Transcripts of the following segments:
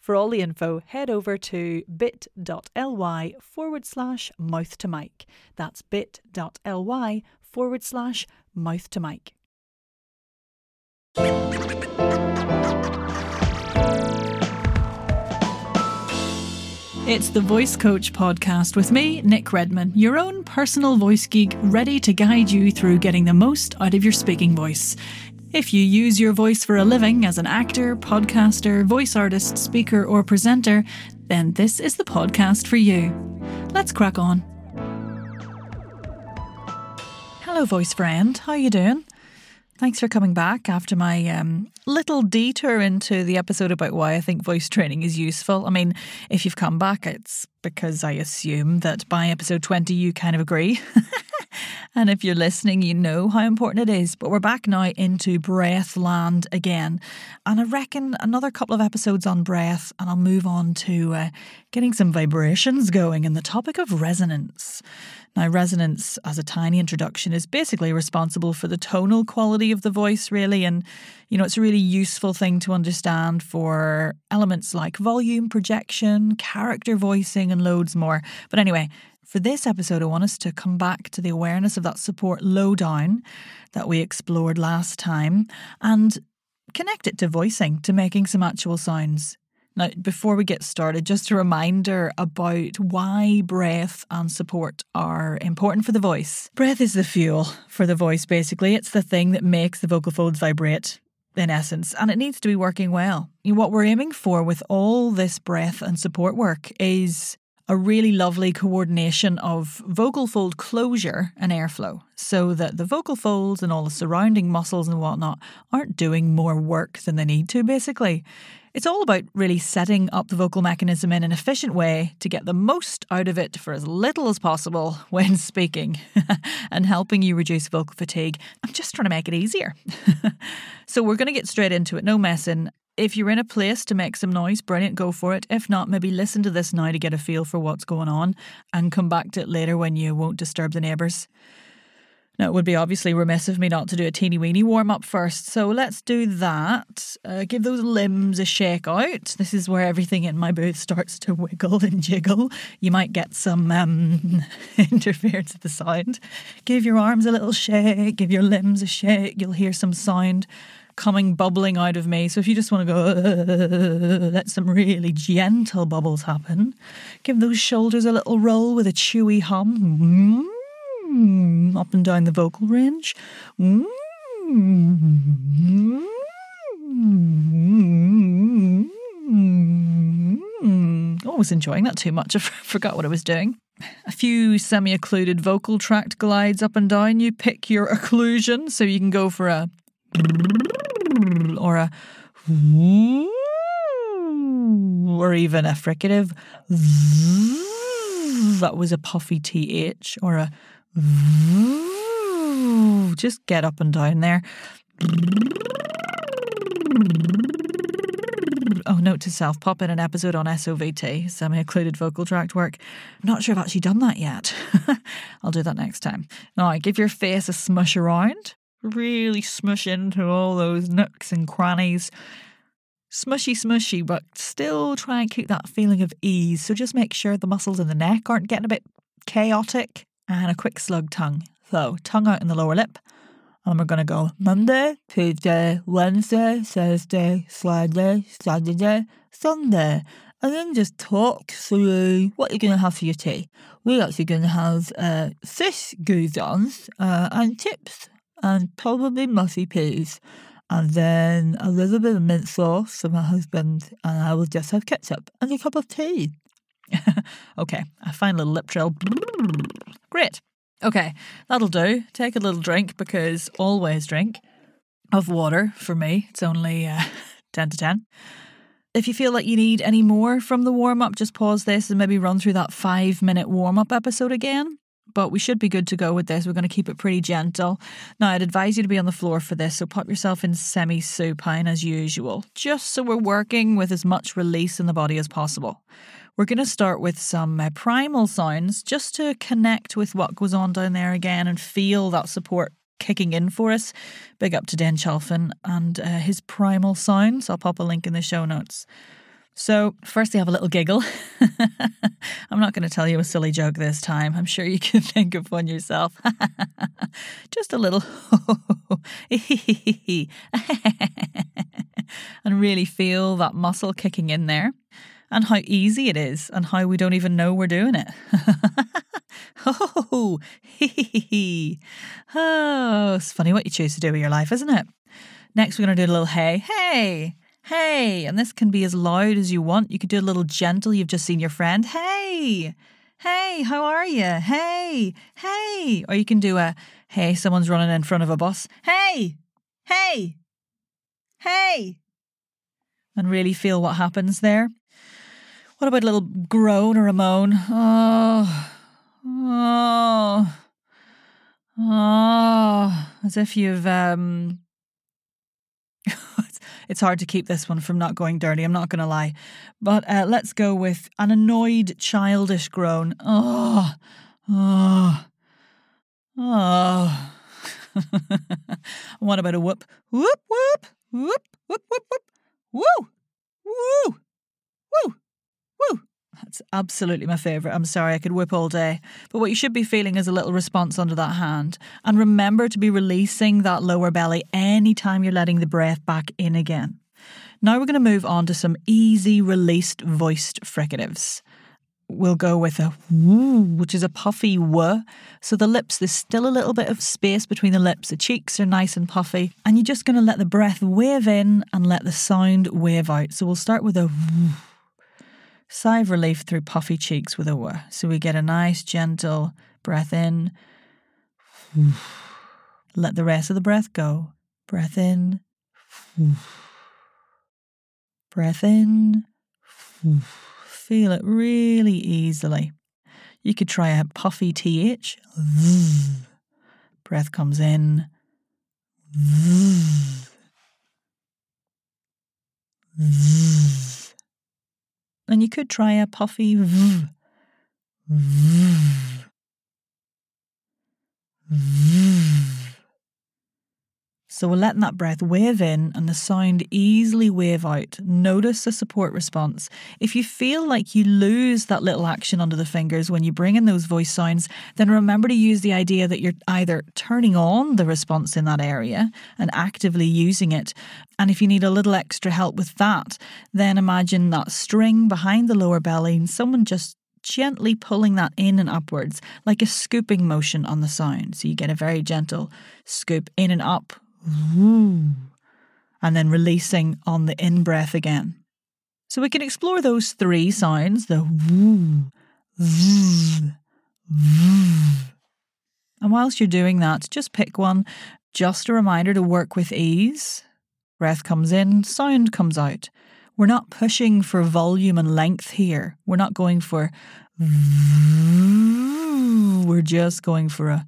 For all the info, head over to bit.ly forward slash mouth to mic. That's bit.ly forward slash mouth to mic. It's the Voice Coach podcast with me, Nick Redman, your own personal voice geek, ready to guide you through getting the most out of your speaking voice. If you use your voice for a living as an actor, podcaster, voice artist, speaker, or presenter, then this is the podcast for you. Let's crack on. Hello, voice friend. How are you doing? Thanks for coming back after my um, little detour into the episode about why I think voice training is useful. I mean, if you've come back, it's because I assume that by episode 20 you kind of agree. and if you're listening, you know how important it is. But we're back now into breath land again. And I reckon another couple of episodes on breath, and I'll move on to uh, getting some vibrations going in the topic of resonance. Now, resonance, as a tiny introduction, is basically responsible for the tonal quality of the voice, really. And, you know, it's a really useful thing to understand for elements like volume, projection, character voicing, and loads more. But anyway, for this episode, I want us to come back to the awareness of that support low down that we explored last time and connect it to voicing, to making some actual sounds. Now, before we get started, just a reminder about why breath and support are important for the voice. Breath is the fuel for the voice, basically. It's the thing that makes the vocal folds vibrate in essence, and it needs to be working well. What we're aiming for with all this breath and support work is a really lovely coordination of vocal fold closure and airflow so that the vocal folds and all the surrounding muscles and whatnot aren't doing more work than they need to, basically. It's all about really setting up the vocal mechanism in an efficient way to get the most out of it for as little as possible when speaking and helping you reduce vocal fatigue. I'm just trying to make it easier. so, we're going to get straight into it, no messing. If you're in a place to make some noise, brilliant, go for it. If not, maybe listen to this now to get a feel for what's going on and come back to it later when you won't disturb the neighbours. Now, it would be obviously remiss of me not to do a teeny weeny warm up first, so let's do that. Uh, give those limbs a shake out. This is where everything in my booth starts to wiggle and jiggle. You might get some um, interference with the sound. Give your arms a little shake, give your limbs a shake. You'll hear some sound coming bubbling out of me. So if you just want to go, uh, let some really gentle bubbles happen. Give those shoulders a little roll with a chewy hum. Mm-hmm mm, up and down the vocal range. Mm, I was enjoying that too much. I forgot what I was doing. A few semi occluded vocal tract glides up and down. You pick your occlusion, so you can go for a or a or even a fricative. That was a puffy th or a just get up and down there. Oh, note to self pop in an episode on SOVT, semi occluded vocal tract work. I'm not sure I've actually done that yet. I'll do that next time. Now, give your face a smush around. Really smush into all those nooks and crannies. Smushy, smushy, but still try and keep that feeling of ease. So just make sure the muscles in the neck aren't getting a bit chaotic and a quick slug tongue. So, tongue out in the lower lip. And we're going to go Monday, Tuesday, Wednesday, Thursday, Friday, Saturday, Sunday. And then just talk through what you're going to have for your tea. We're actually going to have uh, fish goujons uh, and chips and probably mushy peas. And then a little bit of mint sauce for my husband. And I will just have ketchup and a cup of tea. okay, I find a little lip trill. Great. Okay, that'll do. Take a little drink because always drink of water for me. It's only uh, 10 to 10. If you feel like you need any more from the warm up, just pause this and maybe run through that five minute warm up episode again. But we should be good to go with this. We're going to keep it pretty gentle. Now, I'd advise you to be on the floor for this, so pop yourself in semi supine as usual, just so we're working with as much release in the body as possible. We're going to start with some uh, primal sounds just to connect with what goes on down there again and feel that support kicking in for us. Big up to Dane Chalfin and uh, his primal sounds. I'll pop a link in the show notes. So, firstly, have a little giggle. I'm not going to tell you a silly joke this time. I'm sure you can think of one yourself. Just a little and really feel that muscle kicking in there and how easy it is and how we don't even know we're doing it. oh, oh, it's funny what you choose to do with your life, isn't it? Next, we're going to do a little hey, hey, hey. And this can be as loud as you want. You could do a little gentle. You've just seen your friend. Hey, hey, how are you? Hey, hey. Or you can do a hey, someone's running in front of a bus. Hey, hey, hey. And really feel what happens there. What about a little groan or a moan? Oh, oh, oh, as if you've um. It's hard to keep this one from not going dirty. I'm not going to lie, but uh, let's go with an annoyed, childish groan. Oh, oh, oh. what about a whoop, whoop, whoop, whoop, whoop, whoop, whoop, woo, woo, woo. Woo! That's absolutely my favourite. I'm sorry, I could whip all day. But what you should be feeling is a little response under that hand. And remember to be releasing that lower belly anytime you're letting the breath back in again. Now we're going to move on to some easy released voiced fricatives. We'll go with a woo, which is a puffy w. So the lips, there's still a little bit of space between the lips. The cheeks are nice and puffy. And you're just going to let the breath wave in and let the sound wave out. So we'll start with a woo. Sigh of relief through puffy cheeks with a w. So we get a nice, gentle breath in. Let the rest of the breath go. Breath in. Breath in. Feel it really easily. You could try a puffy TH. Breath comes in. And you could try a puffy v. v. v. So we're letting that breath wave in and the sound easily wave out. Notice the support response. If you feel like you lose that little action under the fingers when you bring in those voice sounds, then remember to use the idea that you're either turning on the response in that area and actively using it. And if you need a little extra help with that, then imagine that string behind the lower belly and someone just gently pulling that in and upwards, like a scooping motion on the sound. So you get a very gentle scoop in and up and then releasing on the in breath again. So we can explore those three sounds the woo, v. And whilst you're doing that, just pick one. Just a reminder to work with ease. Breath comes in, sound comes out. We're not pushing for volume and length here. We're not going for we're just going for a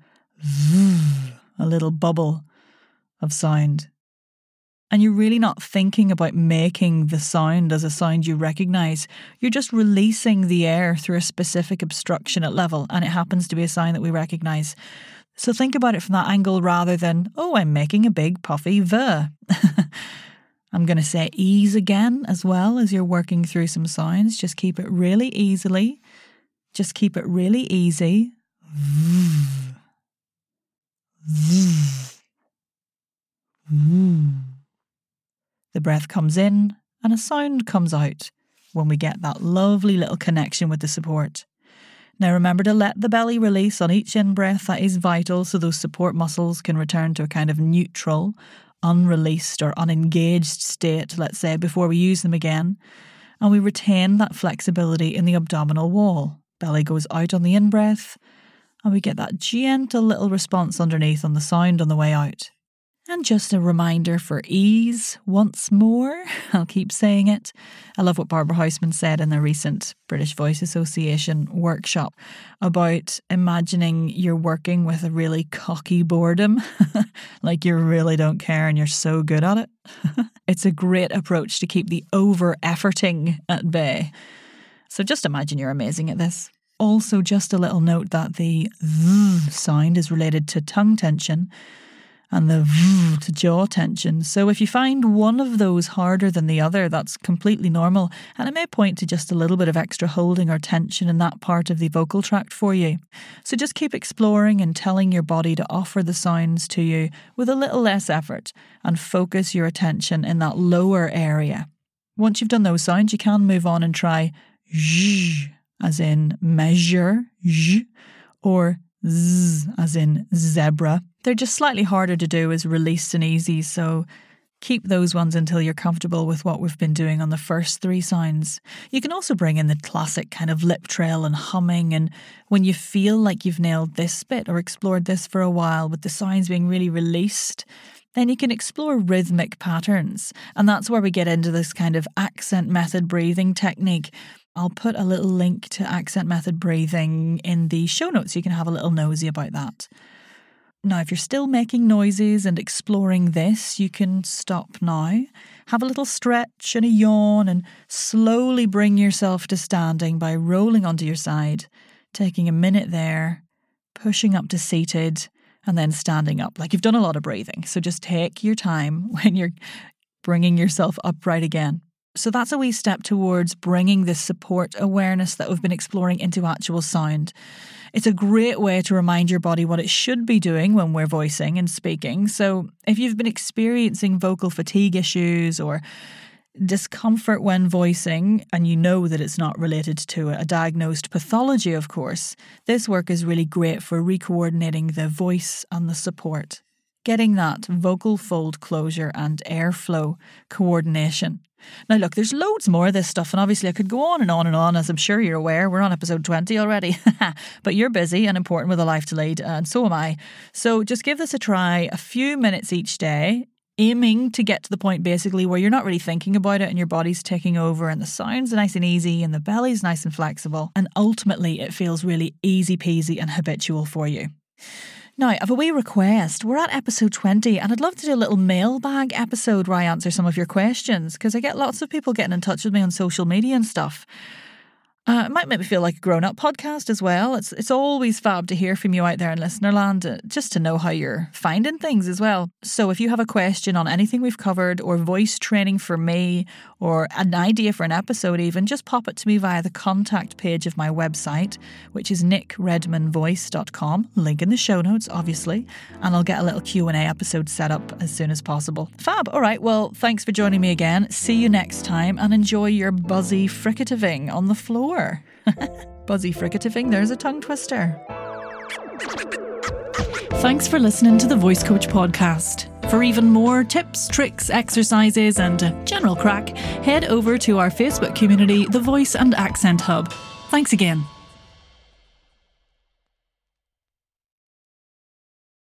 a little bubble of sound. And you're really not thinking about making the sound as a sound you recognize. You're just releasing the air through a specific obstruction at level, and it happens to be a sound that we recognize. So think about it from that angle rather than, oh, I'm making a big puffy V. I'm going to say ease again as well as you're working through some sounds. Just keep it really easily. Just keep it really easy. The breath comes in and a sound comes out when we get that lovely little connection with the support. Now remember to let the belly release on each in breath. That is vital so those support muscles can return to a kind of neutral, unreleased, or unengaged state, let's say, before we use them again. And we retain that flexibility in the abdominal wall. Belly goes out on the in breath, and we get that gentle little response underneath on the sound on the way out. And just a reminder for ease once more, I'll keep saying it. I love what Barbara Houseman said in the recent British Voice Association workshop about imagining you're working with a really cocky boredom, like you really don't care and you're so good at it. it's a great approach to keep the over efforting at bay. So just imagine you're amazing at this. Also, just a little note that the th sound is related to tongue tension and the v to jaw tension. So if you find one of those harder than the other, that's completely normal, and it may point to just a little bit of extra holding or tension in that part of the vocal tract for you. So just keep exploring and telling your body to offer the sounds to you with a little less effort and focus your attention in that lower area. Once you've done those sounds, you can move on and try zh, as in measure, zh, or z, as in zebra, they're just slightly harder to do as released and easy, so keep those ones until you're comfortable with what we've been doing on the first three sounds. You can also bring in the classic kind of lip trill and humming, and when you feel like you've nailed this bit or explored this for a while with the sounds being really released, then you can explore rhythmic patterns. And that's where we get into this kind of accent method breathing technique. I'll put a little link to accent method breathing in the show notes. You can have a little nosy about that. Now, if you're still making noises and exploring this, you can stop now, have a little stretch and a yawn, and slowly bring yourself to standing by rolling onto your side, taking a minute there, pushing up to seated, and then standing up. Like you've done a lot of breathing. So just take your time when you're bringing yourself upright again. So that's a wee step towards bringing this support awareness that we've been exploring into actual sound. It's a great way to remind your body what it should be doing when we're voicing and speaking. So, if you've been experiencing vocal fatigue issues or discomfort when voicing, and you know that it's not related to a diagnosed pathology, of course, this work is really great for recoordinating the voice and the support, getting that vocal fold closure and airflow coordination. Now, look, there's loads more of this stuff, and obviously I could go on and on and on, as I'm sure you're aware. We're on episode 20 already. but you're busy and important with a life to lead, and so am I. So just give this a try a few minutes each day, aiming to get to the point basically where you're not really thinking about it and your body's taking over, and the sounds nice and easy, and the belly's nice and flexible, and ultimately it feels really easy peasy and habitual for you. Now, I have a wee request. We're at episode 20, and I'd love to do a little mailbag episode where I answer some of your questions because I get lots of people getting in touch with me on social media and stuff. Uh, it might make me feel like a grown up podcast as well. It's it's always fab to hear from you out there in listenerland, uh, just to know how you're finding things as well. So if you have a question on anything we've covered, or voice training for me, or an idea for an episode, even just pop it to me via the contact page of my website, which is nickredmanvoice.com. Link in the show notes, obviously, and I'll get a little Q and A episode set up as soon as possible. Fab. All right. Well, thanks for joining me again. See you next time, and enjoy your buzzy fricativing on the floor more. Buzzy fricativing, there's a tongue twister. Thanks for listening to the Voice Coach podcast. For even more tips, tricks, exercises, and general crack, head over to our Facebook community, The Voice and Accent Hub. Thanks again.